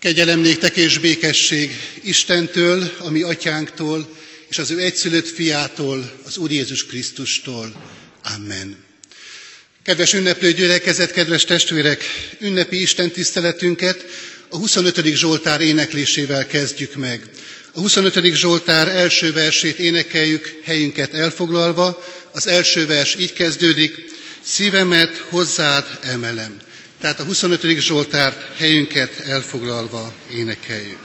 Kegyelem néktek és békesség Istentől, a mi atyánktól, és az ő egyszülött fiától, az Úr Jézus Krisztustól. Amen. Kedves ünneplő gyülekezet, kedves testvérek, ünnepi Isten tiszteletünket a 25. Zsoltár éneklésével kezdjük meg. A 25. Zsoltár első versét énekeljük, helyünket elfoglalva. Az első vers így kezdődik, szívemet hozzád emelem. Tehát a 25. Zsoltárt helyünket elfoglalva énekeljük.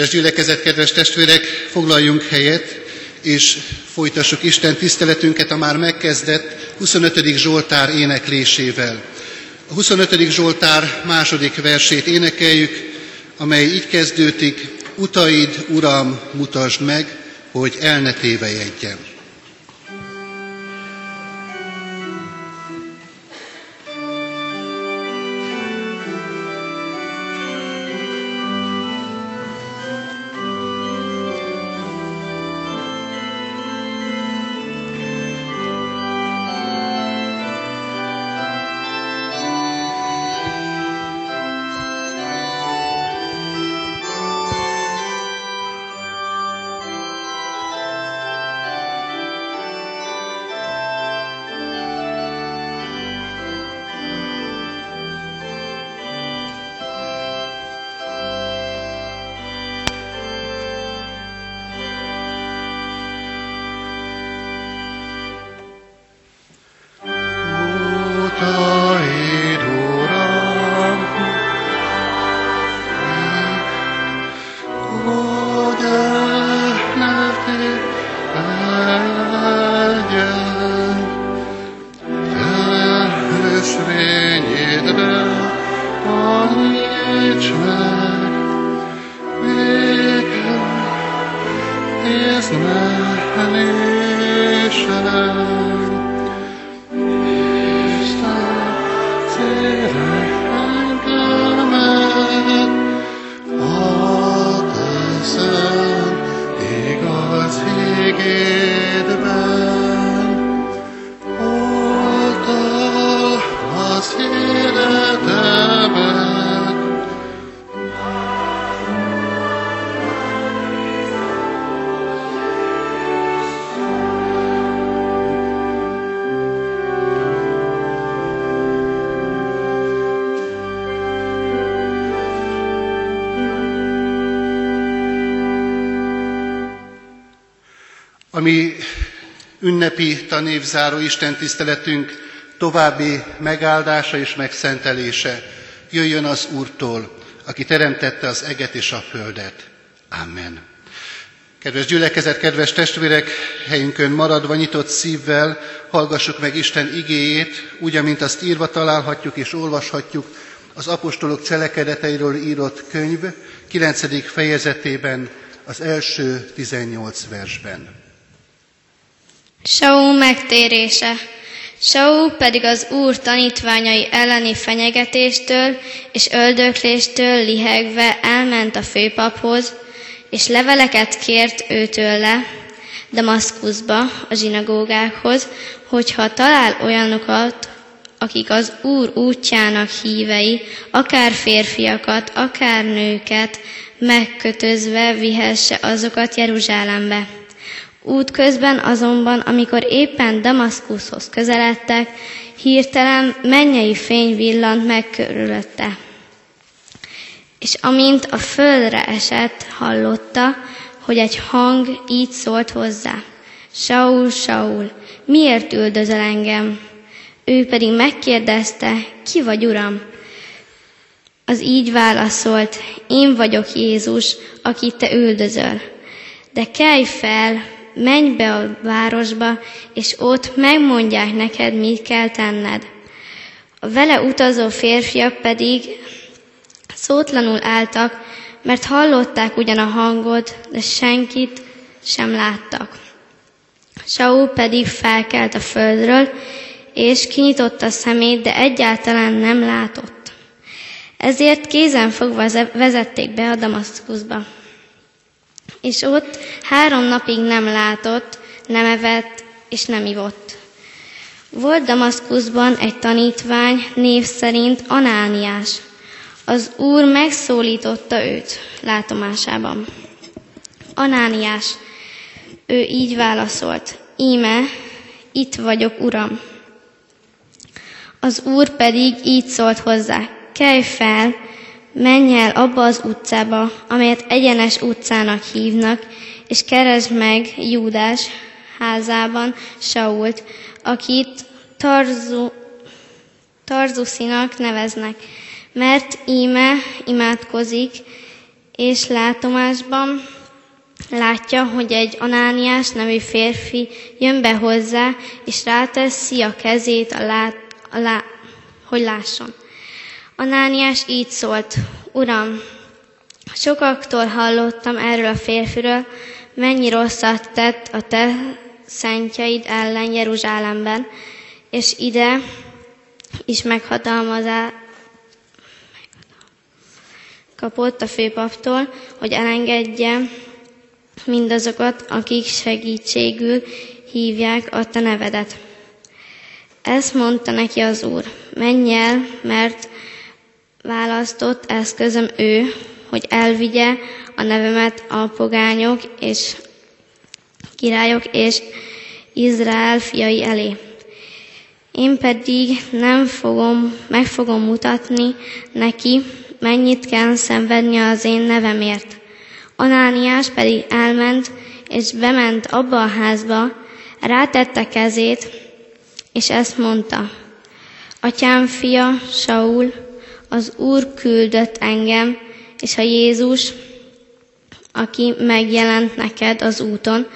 Kedves gyülekezet, kedves testvérek, foglaljunk helyet, és folytassuk Isten tiszteletünket a már megkezdett 25. Zsoltár éneklésével. A 25. Zsoltár második versét énekeljük, amely így kezdődik, Utaid, Uram, mutasd meg, hogy el ne tévejedjem. észlelésem. Isten, szélek engemet, a te szent igaz hígét. Ünnepi tanévzáró Isten tiszteletünk további megáldása és megszentelése jöjjön az Úrtól, aki teremtette az eget és a földet. Amen. Kedves gyülekezet, kedves testvérek, helyünkön maradva nyitott szívvel hallgassuk meg Isten igéjét, úgy, amint azt írva találhatjuk és olvashatjuk az apostolok cselekedeteiről írott könyv 9. fejezetében, az első 18 versben. Saul megtérése. Saul pedig az Úr tanítványai elleni fenyegetéstől és öldökléstől lihegve elment a főpaphoz, és leveleket kért őtőle Damaszkuszba, a zsinagógákhoz, hogyha talál olyanokat, akik az Úr útjának hívei, akár férfiakat, akár nőket, megkötözve vihesse azokat Jeruzsálembe Útközben azonban, amikor éppen Damaszkuszhoz közeledtek, hirtelen mennyei fény villant meg körülötte. És amint a földre esett, hallotta, hogy egy hang így szólt hozzá. Saul, Saul, miért üldözöl engem? Ő pedig megkérdezte, ki vagy, uram? Az így válaszolt, én vagyok Jézus, akit te üldözöl. De kelj fel, menj be a városba, és ott megmondják neked, mit kell tenned. A vele utazó férfiak pedig szótlanul álltak, mert hallották ugyan a hangot, de senkit sem láttak. Saul pedig felkelt a földről, és kinyitotta a szemét, de egyáltalán nem látott. Ezért kézen fogva vezették be a Damaszkuszba és ott három napig nem látott, nem evett és nem ivott. Volt Damaszkuszban egy tanítvány név szerint Anániás. Az úr megszólította őt látomásában. Anániás, ő így válaszolt, íme, itt vagyok, uram. Az úr pedig így szólt hozzá, kelj fel, menj el abba az utcába, amelyet egyenes utcának hívnak, és keresd meg Júdás házában Sault, akit Tarzu, Tarzuszinak neveznek, mert íme imádkozik, és látomásban látja, hogy egy Anániás nevű férfi jön be hozzá, és ráteszi a kezét, a lát, a lá, hogy lásson. Anániás így szólt, Uram, sokaktól hallottam erről a férfiről, mennyi rosszat tett a te szentjeid ellen Jeruzsálemben, és ide is meghatalmazá kapott a főpaptól, hogy elengedje mindazokat, akik segítségül hívják a te nevedet. Ezt mondta neki az Úr, menj el, mert választott eszközöm ő, hogy elvigye a nevemet a pogányok és királyok és Izrael fiai elé. Én pedig nem fogom, meg fogom mutatni neki, mennyit kell szenvedni az én nevemért. Anániás pedig elment, és bement abba a házba, rátette kezét, és ezt mondta, Atyám fia, Saul, az Úr küldött engem, és a Jézus, aki megjelent neked az úton,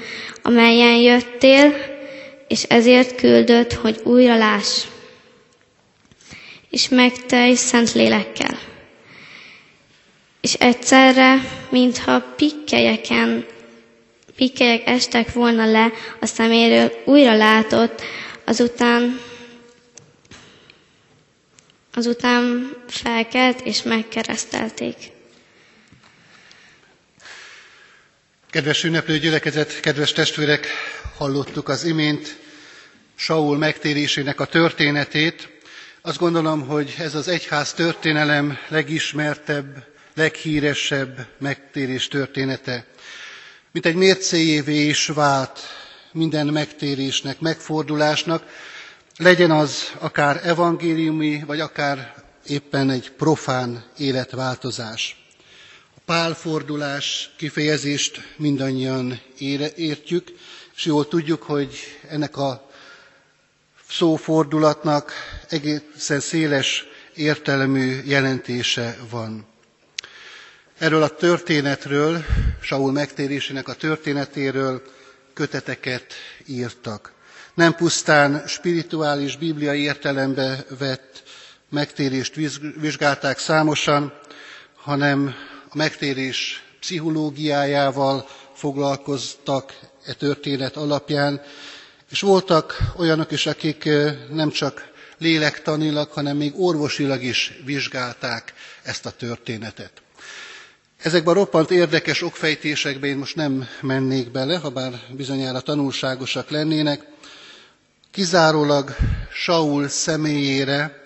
amelyen jöttél, és ezért küldött, hogy újra láss, és megtelj szent lélekkel. És egyszerre, mintha pikkelyeken, pikkelyek estek volna le a szeméről, újra látott, azután Azután felkelt és megkeresztelték. Kedves ünneplő gyülekezet, kedves testvérek, hallottuk az imént Saul megtérésének a történetét. Azt gondolom, hogy ez az egyház történelem legismertebb, leghíresebb megtérés története. Mint egy mércéjévé is vált minden megtérésnek, megfordulásnak, legyen az akár evangéliumi, vagy akár éppen egy profán életváltozás. A pálfordulás kifejezést mindannyian értjük, és jól tudjuk, hogy ennek a szófordulatnak egészen széles értelmű jelentése van. Erről a történetről, Saul megtérésének a történetéről köteteket írtak. Nem pusztán spirituális, bibliai értelembe vett megtérést vizsgálták számosan, hanem a megtérés pszichológiájával foglalkoztak e történet alapján, és voltak olyanok is, akik nem csak lélektanilag, hanem még orvosilag is vizsgálták ezt a történetet. Ezekben a roppant érdekes okfejtésekbe én most nem mennék bele, ha bár bizonyára tanulságosak lennének. Kizárólag Saul személyére,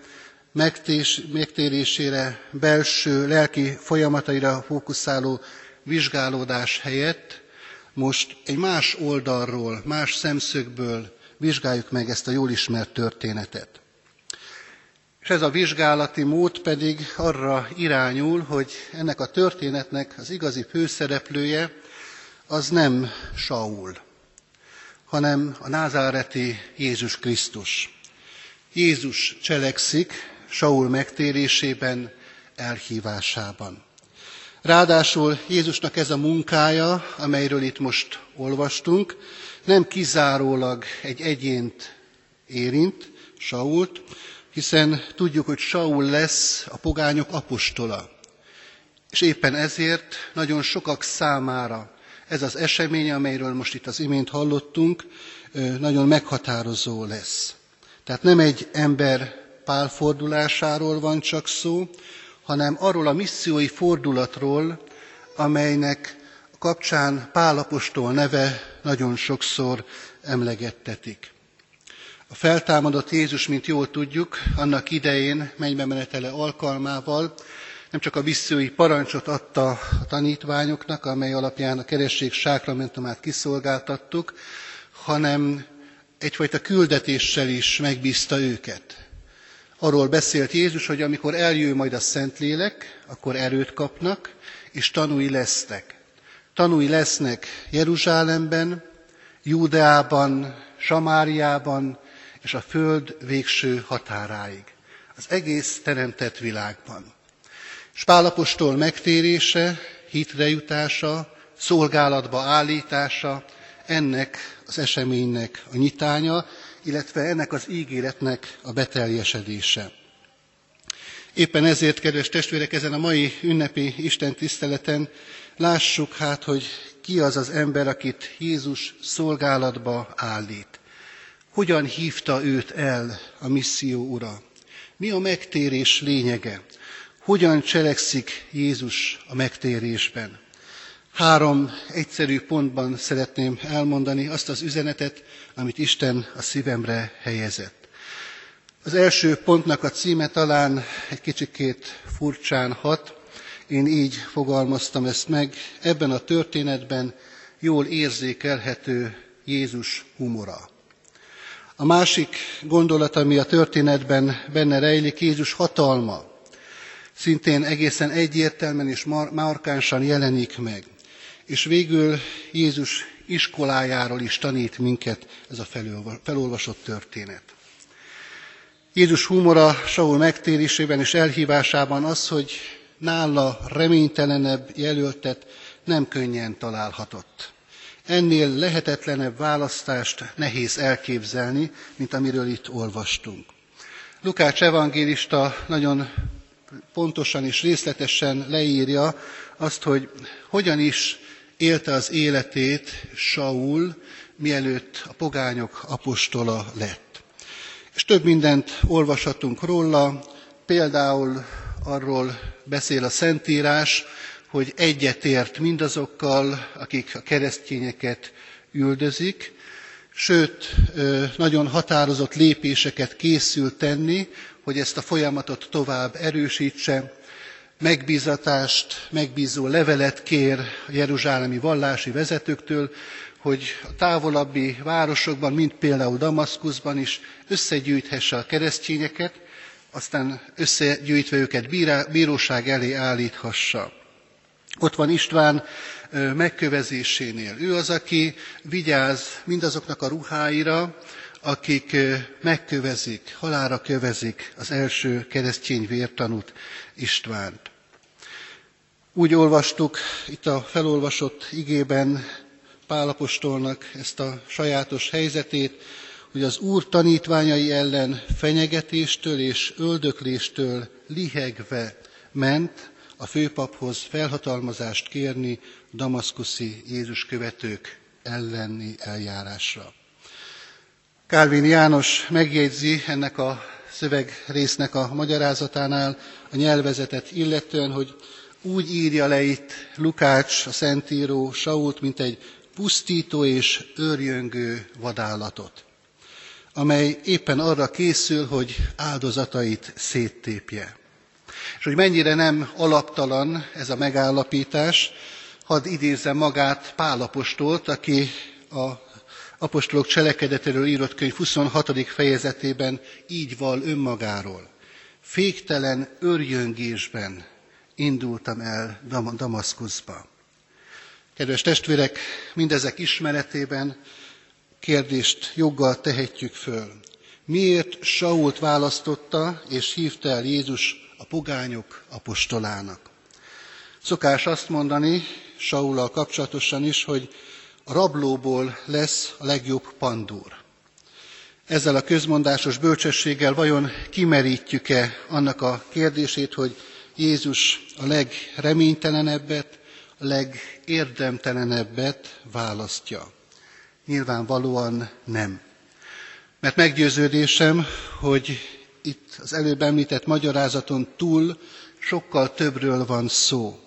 megtérésére, belső lelki folyamataira fókuszáló vizsgálódás helyett most egy más oldalról, más szemszögből vizsgáljuk meg ezt a jól ismert történetet. És ez a vizsgálati mód pedig arra irányul, hogy ennek a történetnek az igazi főszereplője az nem Saul, hanem a názáreti Jézus Krisztus. Jézus cselekszik Saul megtérésében, elhívásában. Ráadásul Jézusnak ez a munkája, amelyről itt most olvastunk, nem kizárólag egy egyént érint, Sault, hiszen tudjuk, hogy Saul lesz a pogányok apostola. És éppen ezért nagyon sokak számára ez az esemény, amelyről most itt az imént hallottunk, nagyon meghatározó lesz. Tehát nem egy ember pálfordulásáról van csak szó, hanem arról a missziói fordulatról, amelynek kapcsán Pálapostól neve nagyon sokszor emlegettetik. A feltámadott Jézus, mint jól tudjuk, annak idején mennybe menetele alkalmával nem csak a visszői parancsot adta a tanítványoknak, amely alapján a keresség sákramentumát kiszolgáltattuk, hanem egyfajta küldetéssel is megbízta őket. Arról beszélt Jézus, hogy amikor eljön majd a Szentlélek, akkor erőt kapnak, és tanúi lesznek. Tanúi lesznek Jeruzsálemben, Júdeában, Samáriában, és a föld végső határáig. Az egész teremtett világban. És Pálapostól megtérése, hitre jutása, szolgálatba állítása, ennek az eseménynek a nyitánya, illetve ennek az ígéretnek a beteljesedése. Éppen ezért, kedves testvérek, ezen a mai ünnepi Isten tiszteleten lássuk hát, hogy ki az az ember, akit Jézus szolgálatba állít. Hogyan hívta őt el a misszió ura? Mi a megtérés lényege? Hogyan cselekszik Jézus a megtérésben? Három egyszerű pontban szeretném elmondani azt az üzenetet, amit Isten a szívemre helyezett. Az első pontnak a címe talán egy kicsikét furcsán hat, én így fogalmaztam ezt meg, ebben a történetben jól érzékelhető Jézus humora. A másik gondolat, ami a történetben benne rejlik, Jézus hatalma, szintén egészen egyértelműen és markánsan jelenik meg. És végül Jézus iskolájáról is tanít minket ez a felolvasott történet. Jézus humora Saul megtérésében és elhívásában az, hogy nála reménytelenebb jelöltet nem könnyen találhatott. Ennél lehetetlenebb választást nehéz elképzelni, mint amiről itt olvastunk. Lukács evangélista nagyon pontosan és részletesen leírja azt, hogy hogyan is élte az életét Saul, mielőtt a pogányok apostola lett. És több mindent olvashatunk róla, például arról beszél a Szentírás, hogy egyetért mindazokkal, akik a keresztényeket üldözik, sőt, nagyon határozott lépéseket készül tenni, hogy ezt a folyamatot tovább erősítse, megbízatást, megbízó levelet kér a jeruzsálemi vallási vezetőktől, hogy a távolabbi városokban, mint például Damaszkuszban is összegyűjthesse a keresztényeket, aztán összegyűjtve őket bíróság elé állíthassa. Ott van István megkövezésénél. Ő az, aki vigyáz mindazoknak a ruháira, akik megkövezik, halára kövezik az első keresztény vértanút Istvánt. Úgy olvastuk itt a felolvasott igében Pálapostolnak ezt a sajátos helyzetét, hogy az Úr tanítványai ellen fenyegetéstől és öldökléstől lihegve ment a főpaphoz felhatalmazást kérni damaszkuszi Jézus követők elleni eljárásra. Kálvin János megjegyzi ennek a szövegrésznek a magyarázatánál a nyelvezetet illetően, hogy úgy írja le itt Lukács, a Szentíró, Sault, mint egy pusztító és őrjöngő vadállatot, amely éppen arra készül, hogy áldozatait széttépje. És hogy mennyire nem alaptalan ez a megállapítás, hadd idézem magát Pálapostolt, aki a apostolok cselekedetéről írott könyv 26. fejezetében így val önmagáról. Féktelen örjöngésben indultam el Damaszkuszba. Kedves testvérek, mindezek ismeretében kérdést joggal tehetjük föl. Miért Sault választotta és hívta el Jézus a pogányok apostolának? Szokás azt mondani, Saulal kapcsolatosan is, hogy a rablóból lesz a legjobb pandúr. Ezzel a közmondásos bölcsességgel vajon kimerítjük-e annak a kérdését, hogy Jézus a legreménytelenebbet, a legérdemtelenebbet választja? Nyilvánvalóan nem. Mert meggyőződésem, hogy itt az előbb említett magyarázaton túl sokkal többről van szó.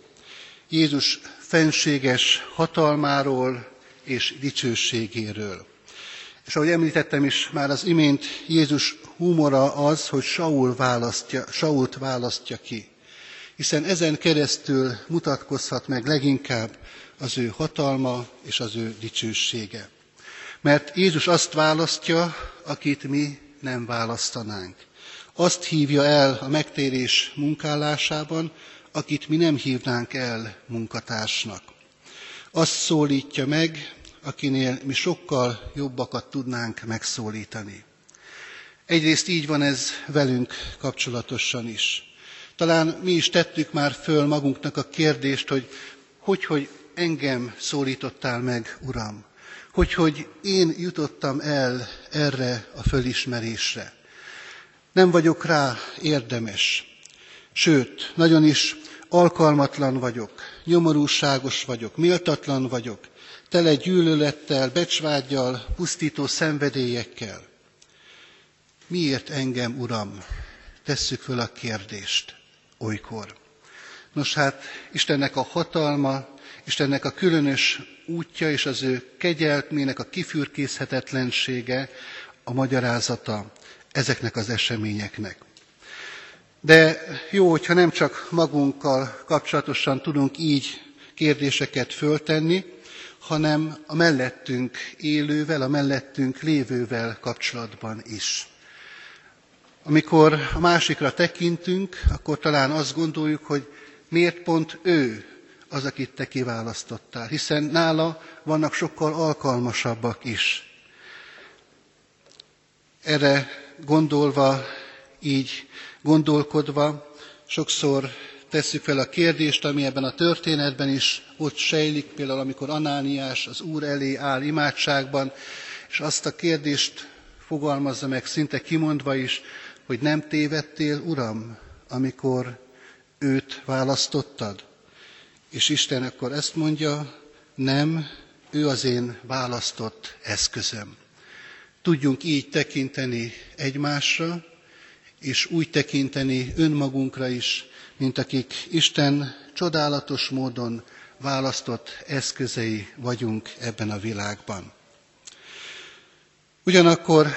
Jézus fenséges hatalmáról és dicsőségéről. És ahogy említettem is már az imént, Jézus humora az, hogy Saul választja, Sault választja ki. Hiszen ezen keresztül mutatkozhat meg leginkább az ő hatalma és az ő dicsősége. Mert Jézus azt választja, akit mi nem választanánk. Azt hívja el a megtérés munkálásában, akit mi nem hívnánk el munkatársnak. Azt szólítja meg, akinél mi sokkal jobbakat tudnánk megszólítani. Egyrészt így van ez velünk kapcsolatosan is. Talán mi is tettük már föl magunknak a kérdést, hogy hogy, hogy engem szólítottál meg, Uram? Hogy, hogy én jutottam el erre a fölismerésre. Nem vagyok rá érdemes. Sőt, nagyon is alkalmatlan vagyok, nyomorúságos vagyok, méltatlan vagyok, tele gyűlölettel, becsvágyjal, pusztító szenvedélyekkel. Miért engem, Uram? Tesszük föl a kérdést olykor. Nos hát, Istennek a hatalma, Istennek a különös útja és az ő kegyelmének a kifürkészhetetlensége a magyarázata ezeknek az eseményeknek. De jó, hogyha nem csak magunkkal kapcsolatosan tudunk így kérdéseket föltenni, hanem a mellettünk élővel, a mellettünk lévővel kapcsolatban is. Amikor a másikra tekintünk, akkor talán azt gondoljuk, hogy miért pont ő az, akit te kiválasztottál, hiszen nála vannak sokkal alkalmasabbak is. Erre gondolva, így gondolkodva, sokszor tesszük fel a kérdést, ami ebben a történetben is ott sejlik, például amikor Anániás az Úr elé áll imádságban, és azt a kérdést fogalmazza meg szinte kimondva is, hogy nem tévedtél, Uram, amikor őt választottad? És Isten akkor ezt mondja, nem, ő az én választott eszközöm. Tudjunk így tekinteni egymásra, és úgy tekinteni önmagunkra is, mint akik Isten csodálatos módon választott eszközei vagyunk ebben a világban. Ugyanakkor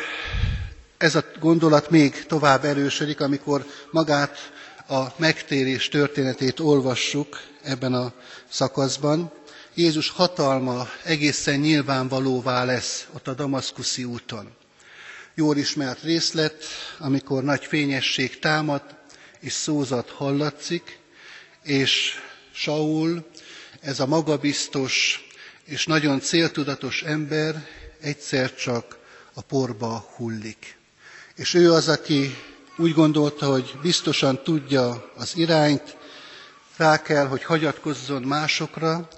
ez a gondolat még tovább erősödik, amikor magát a megtérés történetét olvassuk ebben a szakaszban. Jézus hatalma egészen nyilvánvalóvá lesz ott a damaszkuszi úton. Jól ismert részlet, amikor nagy fényesség támad, és szózat hallatszik, és Saul, ez a magabiztos és nagyon céltudatos ember egyszer csak a porba hullik. És ő az, aki úgy gondolta, hogy biztosan tudja az irányt, rá kell, hogy hagyatkozzon másokra,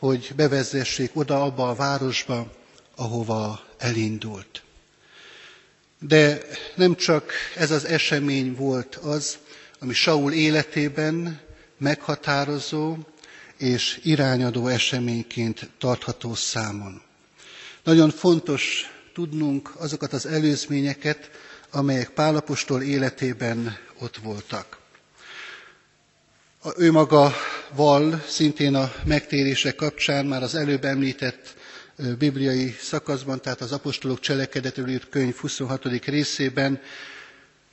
hogy bevezessék oda abba a városba, ahova elindult. De nem csak ez az esemény volt az, ami Saul életében meghatározó és irányadó eseményként tartható számon. Nagyon fontos tudnunk azokat az előzményeket, amelyek Pálapostól életében ott voltak. Ő maga val szintén a megtérése kapcsán már az előbb említett bibliai szakaszban, tehát az apostolok cselekedetről írt könyv 26. részében,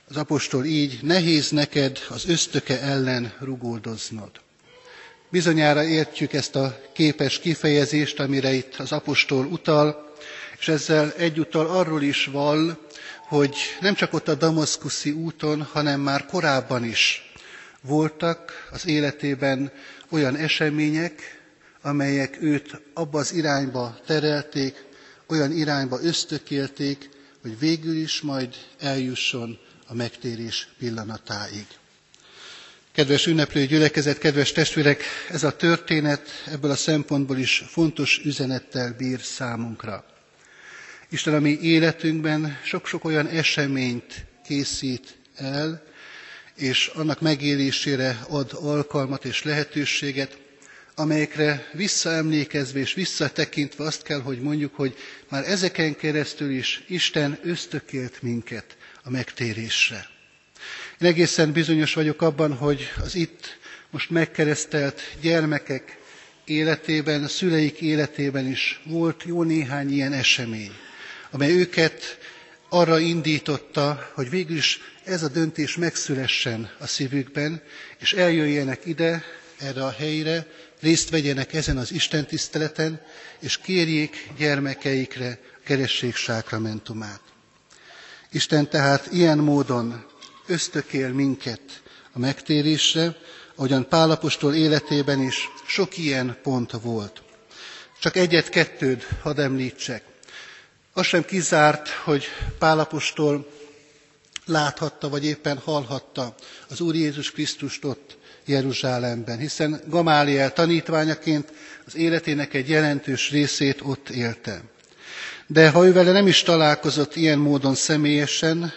az apostol így, nehéz neked az ösztöke ellen rugódoznod. Bizonyára értjük ezt a képes kifejezést, amire itt az apostol utal, és ezzel egyúttal arról is val, hogy nem csak ott a damaszkuszi úton, hanem már korábban is voltak az életében olyan események, amelyek őt abba az irányba terelték, olyan irányba ösztökélték, hogy végül is majd eljusson a megtérés pillanatáig. Kedves ünneplő gyülekezet, kedves testvérek, ez a történet ebből a szempontból is fontos üzenettel bír számunkra. Isten a mi életünkben sok-sok olyan eseményt készít el, és annak megélésére ad alkalmat és lehetőséget, amelyekre visszaemlékezve és visszatekintve azt kell, hogy mondjuk, hogy már ezeken keresztül is Isten ösztökélt minket a megtérésre. Én egészen bizonyos vagyok abban, hogy az itt most megkeresztelt gyermekek életében, a szüleik életében is volt jó néhány ilyen esemény, amely őket arra indította, hogy végül is ez a döntés megszülessen a szívükben, és eljöjjenek ide, erre a helyre, részt vegyenek ezen az Isten tiszteleten, és kérjék gyermekeikre keresség sákramentumát. Isten tehát ilyen módon ösztökél minket a megtérésre, ahogyan Pálapostól életében is sok ilyen pont volt. Csak egyet-kettőt hadd említsek. Az sem kizárt, hogy Pálapostól láthatta, vagy éppen hallhatta az Úr Jézus Krisztust ott Jeruzsálemben, hiszen Gamáliel tanítványaként az életének egy jelentős részét ott élte. De ha ő vele nem is találkozott ilyen módon személyesen,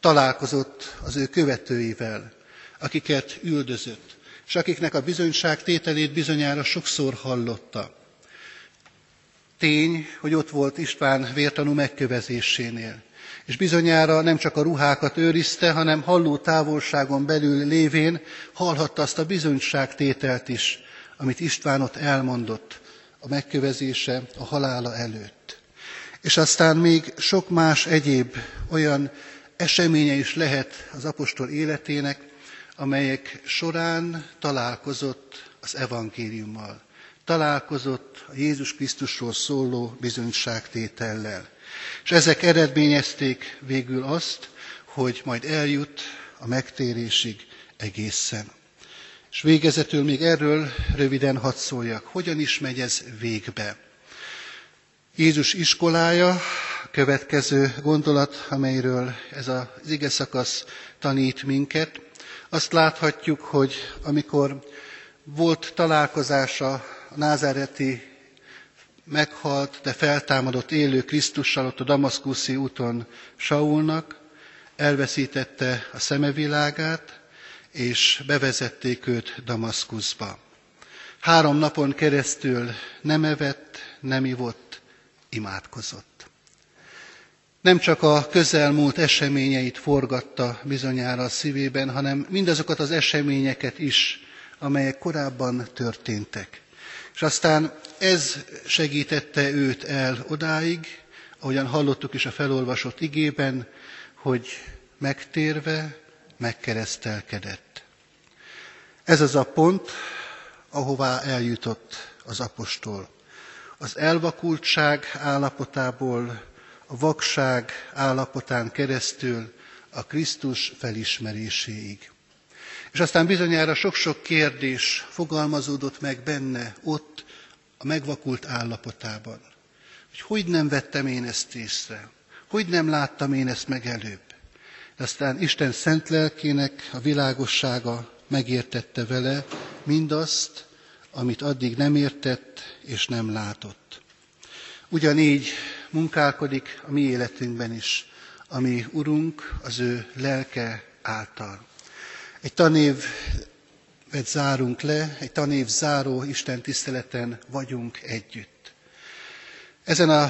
találkozott az ő követőivel, akiket üldözött, és akiknek a bizonyság tételét bizonyára sokszor hallotta. Tény, hogy ott volt István vértanú megkövezésénél, és bizonyára nem csak a ruhákat őrizte, hanem halló távolságon belül lévén hallhatta azt a bizonyságtételt is, amit István ott elmondott a megkövezése, a halála előtt. És aztán még sok más egyéb olyan eseménye is lehet az apostol életének, amelyek során találkozott az evangéliummal, találkozott a Jézus Krisztusról szóló bizonyságtétellel. És ezek eredményezték végül azt, hogy majd eljut a megtérésig egészen. És végezetül még erről röviden hadd szóljak. Hogyan is megy ez végbe? Jézus iskolája, következő gondolat, amelyről ez az ige szakasz tanít minket. Azt láthatjuk, hogy amikor volt találkozása názáreti meghalt, de feltámadott élő Krisztussal ott a Damaszkuszi úton Saulnak, elveszítette a szemevilágát, és bevezették őt Damaszkuszba. Három napon keresztül nem evett, nem ivott, imádkozott. Nem csak a közelmúlt eseményeit forgatta bizonyára a szívében, hanem mindazokat az eseményeket is, amelyek korábban történtek. És aztán ez segítette őt el odáig, ahogyan hallottuk is a felolvasott igében, hogy megtérve megkeresztelkedett. Ez az a pont, ahová eljutott az apostol. Az elvakultság állapotából, a vakság állapotán keresztül a Krisztus felismeréséig. És aztán bizonyára sok-sok kérdés fogalmazódott meg benne, ott, a megvakult állapotában. Hogy hogy nem vettem én ezt észre? Hogy nem láttam én ezt meg előbb? Aztán Isten szent lelkének a világossága megértette vele mindazt, amit addig nem értett és nem látott. Ugyanígy munkálkodik a mi életünkben is, ami Urunk az ő lelke által. Egy tanévet zárunk le, egy tanév záró Isten tiszteleten vagyunk együtt. Ezen a,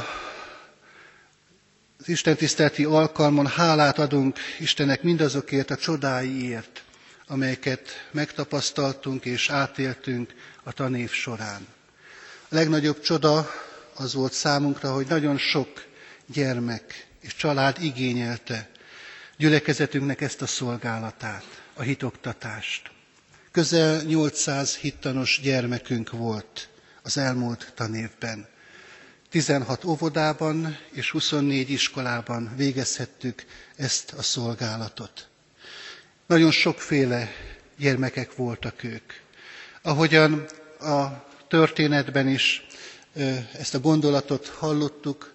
az Isten tiszteleti alkalmon hálát adunk Istennek mindazokért a csodáiért, amelyeket megtapasztaltunk és átéltünk a tanév során. A legnagyobb csoda az volt számunkra, hogy nagyon sok gyermek és család igényelte gyülekezetünknek ezt a szolgálatát, a hitoktatást. Közel 800 hittanos gyermekünk volt az elmúlt tanévben. 16 óvodában és 24 iskolában végezhettük ezt a szolgálatot. Nagyon sokféle gyermekek voltak ők. Ahogyan a történetben is ezt a gondolatot hallottuk,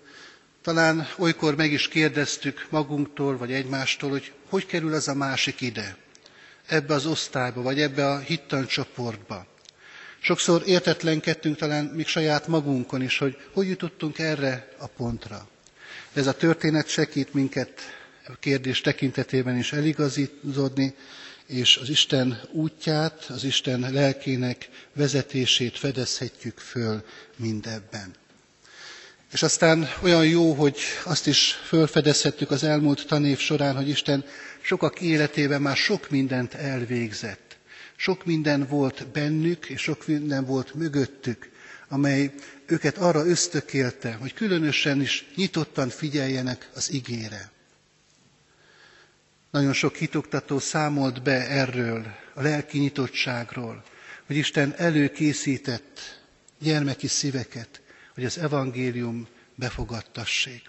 talán olykor meg is kérdeztük magunktól, vagy egymástól, hogy hogy kerül az a másik ide, ebbe az osztályba, vagy ebbe a hittancsoportba. Sokszor értetlenkedtünk talán még saját magunkon is, hogy hogy jutottunk erre a pontra. Ez a történet segít minket a kérdés tekintetében is eligazítódni, és az Isten útját, az Isten lelkének vezetését fedezhetjük föl mindebben. És aztán olyan jó, hogy azt is fölfedezhettük az elmúlt tanév során, hogy Isten sokak életében már sok mindent elvégzett. Sok minden volt bennük, és sok minden volt mögöttük, amely őket arra ösztökélte, hogy különösen is nyitottan figyeljenek az igére. Nagyon sok hitoktató számolt be erről, a lelki nyitottságról, hogy Isten előkészített gyermeki szíveket, hogy az evangélium befogadtassék.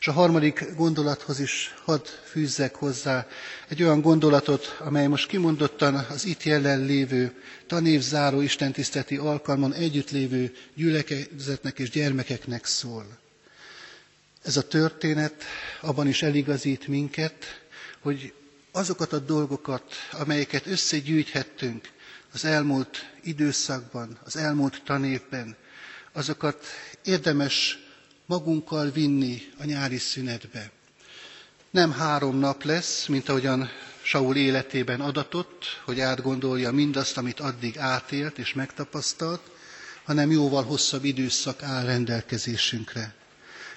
És a harmadik gondolathoz is hadd fűzzek hozzá egy olyan gondolatot, amely most kimondottan az itt jelen lévő tanévzáró istentiszteti alkalmon együtt lévő gyülekezetnek és gyermekeknek szól. Ez a történet abban is eligazít minket, hogy azokat a dolgokat, amelyeket összegyűjthettünk az elmúlt időszakban, az elmúlt tanévben, azokat érdemes magunkkal vinni a nyári szünetbe. Nem három nap lesz, mint ahogyan Saul életében adatott, hogy átgondolja mindazt, amit addig átélt és megtapasztalt, hanem jóval hosszabb időszak áll rendelkezésünkre.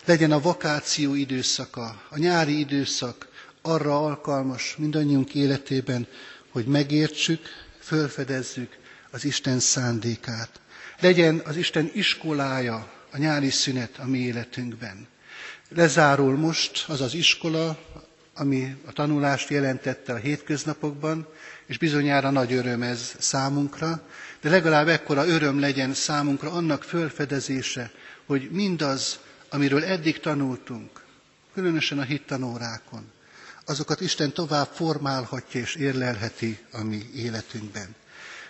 Legyen a vakáció időszaka, a nyári időszak arra alkalmas mindannyiunk életében, hogy megértsük, fölfedezzük az Isten szándékát. Legyen az Isten iskolája a nyári szünet a mi életünkben. Lezárul most az az iskola, ami a tanulást jelentette a hétköznapokban, és bizonyára nagy öröm ez számunkra, de legalább ekkora öröm legyen számunkra annak fölfedezése, hogy mindaz, amiről eddig tanultunk, különösen a hittanórákon, azokat Isten tovább formálhatja és érlelheti a mi életünkben.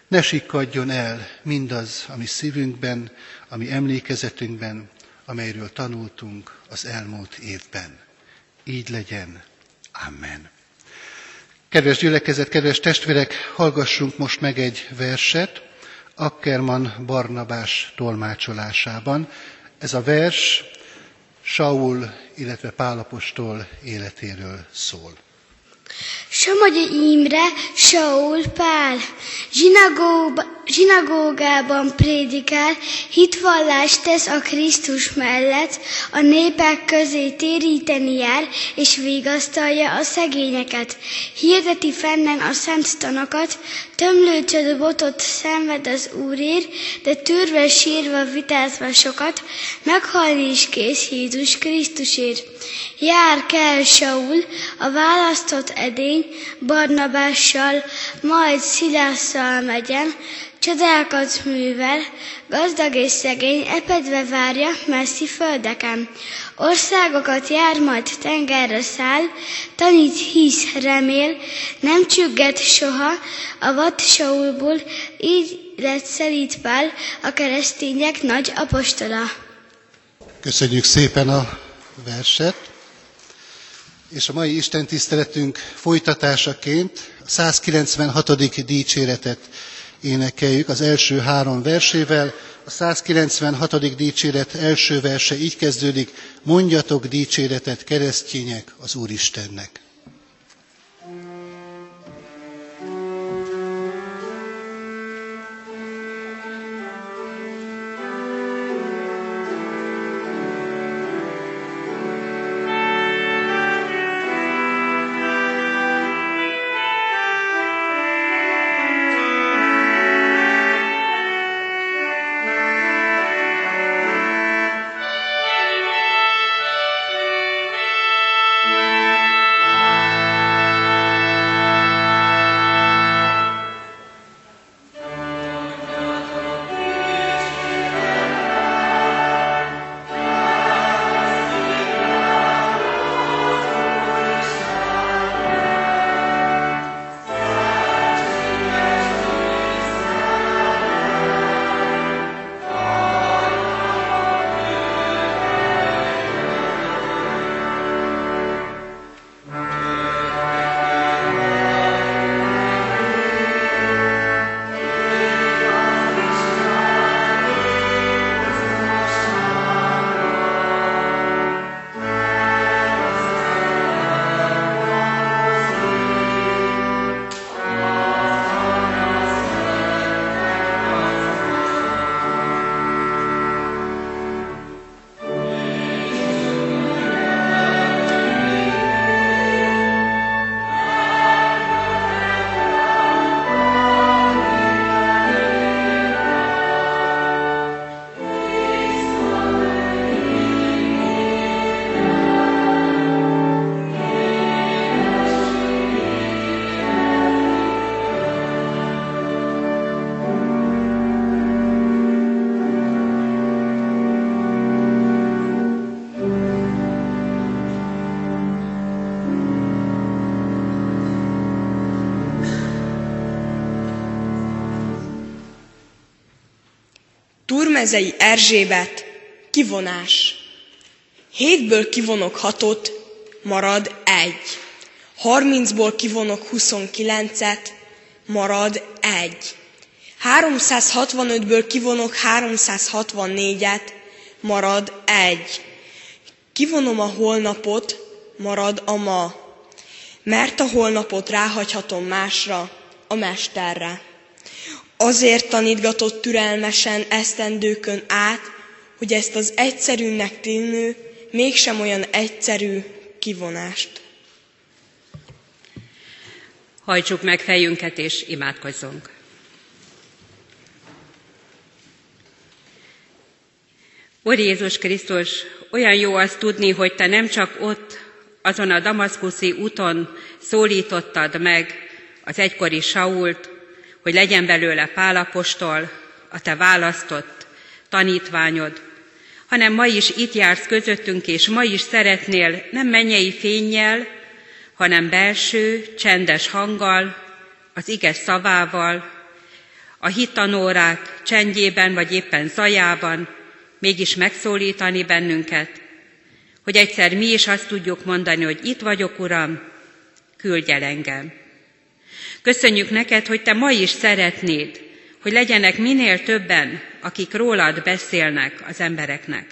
Ne sikkadjon el mindaz, ami szívünkben, ami emlékezetünkben, amelyről tanultunk az elmúlt évben. Így legyen. Amen. Kedves gyülekezet, kedves testvérek, hallgassunk most meg egy verset Ackerman Barnabás tolmácsolásában. Ez a vers Saul, illetve Pálapostól életéről szól. Somogyi Imre, Saul Pál, zsinagógában prédikál, hitvallást tesz a Krisztus mellett, a népek közé téríteni jár, és vigasztalja a szegényeket. Hirdeti fennen a szent tanokat, tömlőcsöd botot szenved az Úrér, de tűrve sírva vitázva sokat, meghalni is kész Jézus Krisztusért. Jár kell Saul, a választott edény, Barnabással, majd Szilásszal megyen, Csodákat művel, gazdag és szegény epedve várja messzi földeken. Országokat jár, majd tengerre száll, tanít, hisz, remél, nem csügget soha a vad Saulból, így lett Szelít Pál, a keresztények nagy apostola. Köszönjük szépen a verset, és a mai Isten tiszteletünk folytatásaként a 196. dicséretet énekeljük az első három versével. A 196. dicséret első verse így kezdődik, mondjatok dicséretet keresztények az Úristennek. Turmezei Erzsébet, kivonás. Hétből kivonok hatot, marad egy. Harmincból kivonok huszonkilencet, marad egy. 365-ből kivonok 364-et, marad egy. Kivonom a holnapot, marad a ma. Mert a holnapot ráhagyhatom másra, a mesterre. Azért tanítgatott türelmesen esztendőkön át, hogy ezt az egyszerűnek tűnő, mégsem olyan egyszerű kivonást. Hajtsuk meg fejünket és imádkozzunk. Úr Jézus Krisztus, olyan jó azt tudni, hogy Te nem csak ott, azon a damaszkuszi úton szólítottad meg az egykori Sault, hogy legyen belőle Pálapostól, a te választott tanítványod, hanem ma is itt jársz közöttünk, és ma is szeretnél nem mennyei fényjel, hanem belső, csendes hanggal, az ige szavával, a hitanórák csendjében, vagy éppen zajában mégis megszólítani bennünket, hogy egyszer mi is azt tudjuk mondani, hogy itt vagyok, Uram, küldj engem. Köszönjük neked, hogy te ma is szeretnéd, hogy legyenek minél többen, akik rólad beszélnek az embereknek.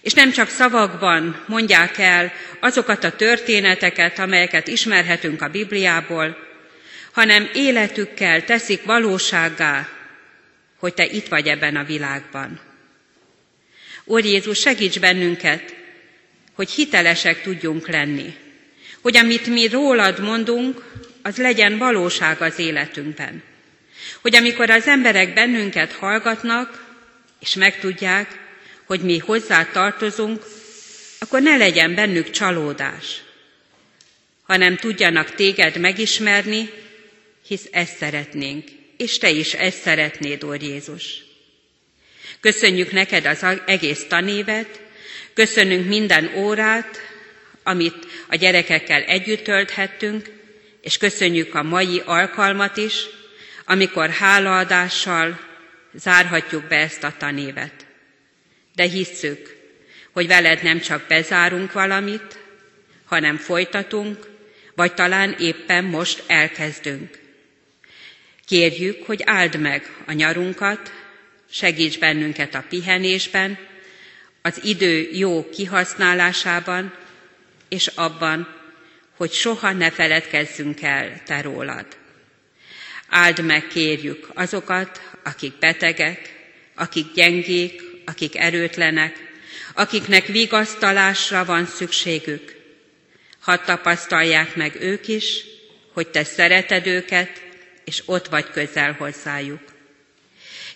És nem csak szavakban mondják el azokat a történeteket, amelyeket ismerhetünk a Bibliából, hanem életükkel teszik valósággá hogy Te itt vagy ebben a világban. Úr Jézus, segíts bennünket, hogy hitelesek tudjunk lenni, hogy amit mi rólad mondunk, az legyen valóság az életünkben. Hogy amikor az emberek bennünket hallgatnak, és megtudják, hogy mi hozzá tartozunk, akkor ne legyen bennük csalódás, hanem tudjanak téged megismerni, hisz ezt szeretnénk, és te is ezt szeretnéd, Úr Jézus. Köszönjük neked az egész tanévet, köszönünk minden órát, amit a gyerekekkel együtt tölthettünk, és köszönjük a mai alkalmat is, amikor hálaadással zárhatjuk be ezt a tanévet. De hisszük, hogy veled nem csak bezárunk valamit, hanem folytatunk, vagy talán éppen most elkezdünk. Kérjük, hogy áld meg a nyarunkat, segíts bennünket a pihenésben, az idő jó kihasználásában, és abban, hogy soha ne feledkezzünk el Te rólad. Áld meg, kérjük, azokat, akik betegek, akik gyengék, akik erőtlenek, akiknek vigasztalásra van szükségük. Hadd tapasztalják meg ők is, hogy Te szereted őket, és ott vagy közel hozzájuk.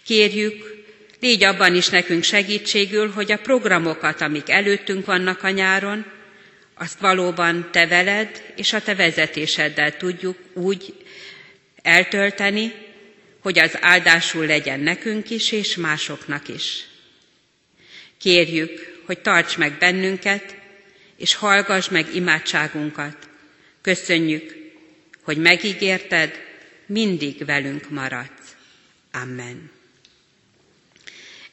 Kérjük, légy abban is nekünk segítségül, hogy a programokat, amik előttünk vannak a nyáron, azt valóban te veled és a te vezetéseddel tudjuk úgy eltölteni, hogy az áldásul legyen nekünk is és másoknak is. Kérjük, hogy tarts meg bennünket, és hallgass meg imádságunkat. Köszönjük, hogy megígérted, mindig velünk maradsz. Amen.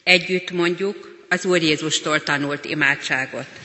Együtt mondjuk az Úr Jézustól tanult imádságot.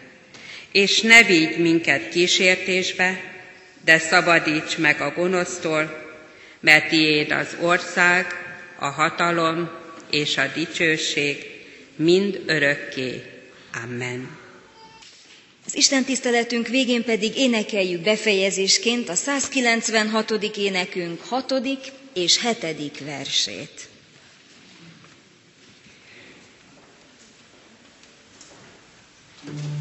És ne vigy minket kísértésbe, de szabadíts meg a gonosztól, mert tiéd az ország, a hatalom és a dicsőség mind örökké. Amen. Az Isten tiszteletünk végén pedig énekeljük befejezésként a 196. énekünk 6. és 7. versét. thank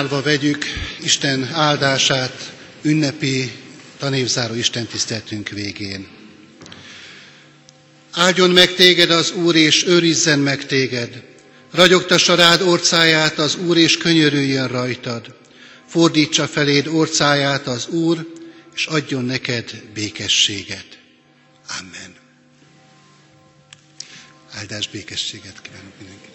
Fennállva vegyük Isten áldását ünnepi tanévzáró Isten tiszteltünk végén. Áldjon meg téged az Úr, és őrizzen meg téged. Ragyogtassa rád orcáját az Úr, és könyörüljön rajtad. Fordítsa feléd orcáját az Úr, és adjon neked békességet. Amen. Áldás békességet kívánok mindenkinek.